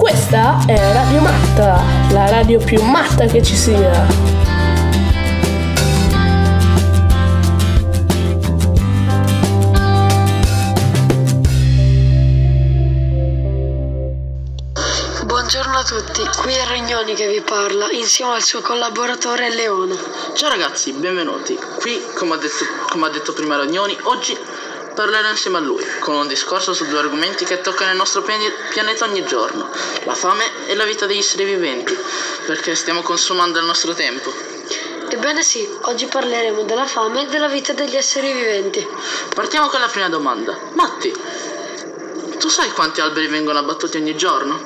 Questa è Radio Matta, la radio più matta che ci sia. Buongiorno a tutti, qui è Regnoni che vi parla, insieme al suo collaboratore Leone. Ciao ragazzi, benvenuti. Qui, come ha detto, come ha detto prima Ragnoni, oggi parlerò insieme a lui, con un discorso su due argomenti che toccano il nostro pianeta ogni giorno, la fame e la vita degli esseri viventi, perché stiamo consumando il nostro tempo. Ebbene sì, oggi parleremo della fame e della vita degli esseri viventi. Partiamo con la prima domanda. Matti, tu sai quanti alberi vengono abbattuti ogni giorno?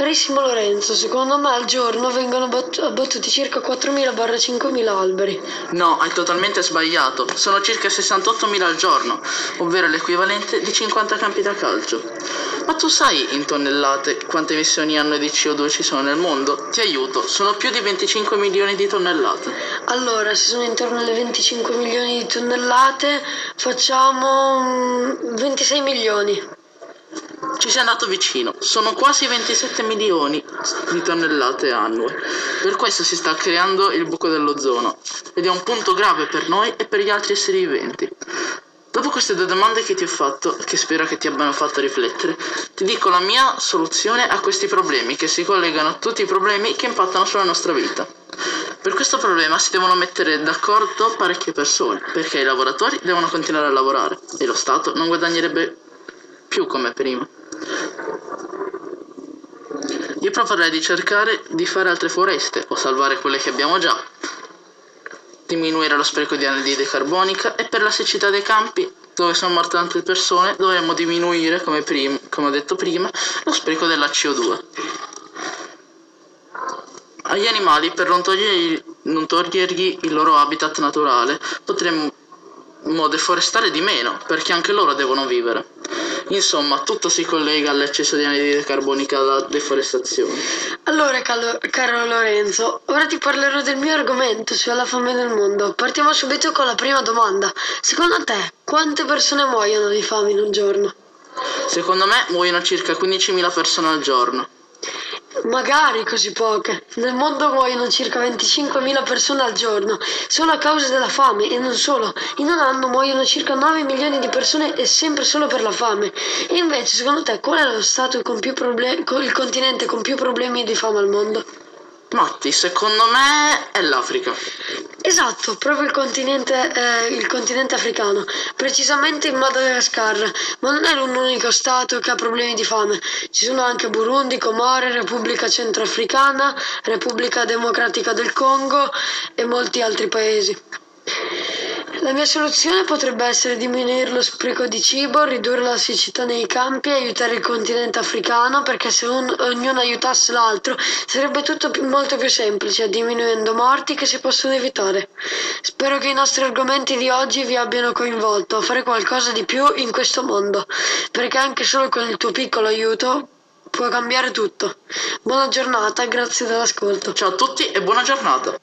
Carissimo Lorenzo, secondo me al giorno vengono abbattuti circa 4.000-5.000 alberi. No, hai totalmente sbagliato. Sono circa 68.000 al giorno, ovvero l'equivalente di 50 campi da calcio. Ma tu sai in tonnellate quante emissioni annue di CO2 ci sono nel mondo? Ti aiuto, sono più di 25 milioni di tonnellate. Allora, se sono intorno alle 25 milioni di tonnellate, facciamo 26 mm, milioni. Ci sei andato vicino, sono quasi 27 milioni di tonnellate annue. Per questo si sta creando il buco dell'ozono ed è un punto grave per noi e per gli altri esseri viventi. Dopo queste due domande che ti ho fatto, che spero che ti abbiano fatto riflettere, ti dico la mia soluzione a questi problemi che si collegano a tutti i problemi che impattano sulla nostra vita. Per questo problema si devono mettere d'accordo parecchie persone, perché i lavoratori devono continuare a lavorare e lo Stato non guadagnerebbe più come prima. Io proporrei di cercare di fare altre foreste o salvare quelle che abbiamo già, diminuire lo spreco di anidride carbonica e per la siccità dei campi dove sono morte tante persone dovremmo diminuire, come, prim- come ho detto prima, lo spreco della CO2. Agli animali, per non togliergli, non togliergli il loro habitat naturale, potremmo deforestare di meno, perché anche loro devono vivere. Insomma, tutto si collega all'eccesso di anidride carbonica dalla deforestazione. Allora, caro, caro Lorenzo, ora ti parlerò del mio argomento, cioè la fame nel mondo. Partiamo subito con la prima domanda. Secondo te, quante persone muoiono di fame in un giorno? Secondo me muoiono circa 15.000 persone al giorno. Magari così poche. Nel mondo muoiono circa 25.000 persone al giorno, solo a causa della fame e non solo. In un anno muoiono circa 9 milioni di persone e sempre solo per la fame. E invece, secondo te, qual è lo stato con più problemi, il continente con più problemi di fame al mondo? Matti, secondo me è l'Africa. Esatto, proprio il continente, eh, il continente africano, precisamente in Madagascar, ma non è l'unico stato che ha problemi di fame. Ci sono anche Burundi, Comore, Repubblica Centroafricana, Repubblica Democratica del Congo e molti altri paesi. La mia soluzione potrebbe essere diminuire lo spreco di cibo, ridurre la siccità nei campi e aiutare il continente africano perché se un, ognuno aiutasse l'altro sarebbe tutto più, molto più semplice, diminuendo morti che si possono evitare. Spero che i nostri argomenti di oggi vi abbiano coinvolto a fare qualcosa di più in questo mondo, perché anche solo con il tuo piccolo aiuto può cambiare tutto. Buona giornata, grazie dell'ascolto. Ciao a tutti e buona giornata.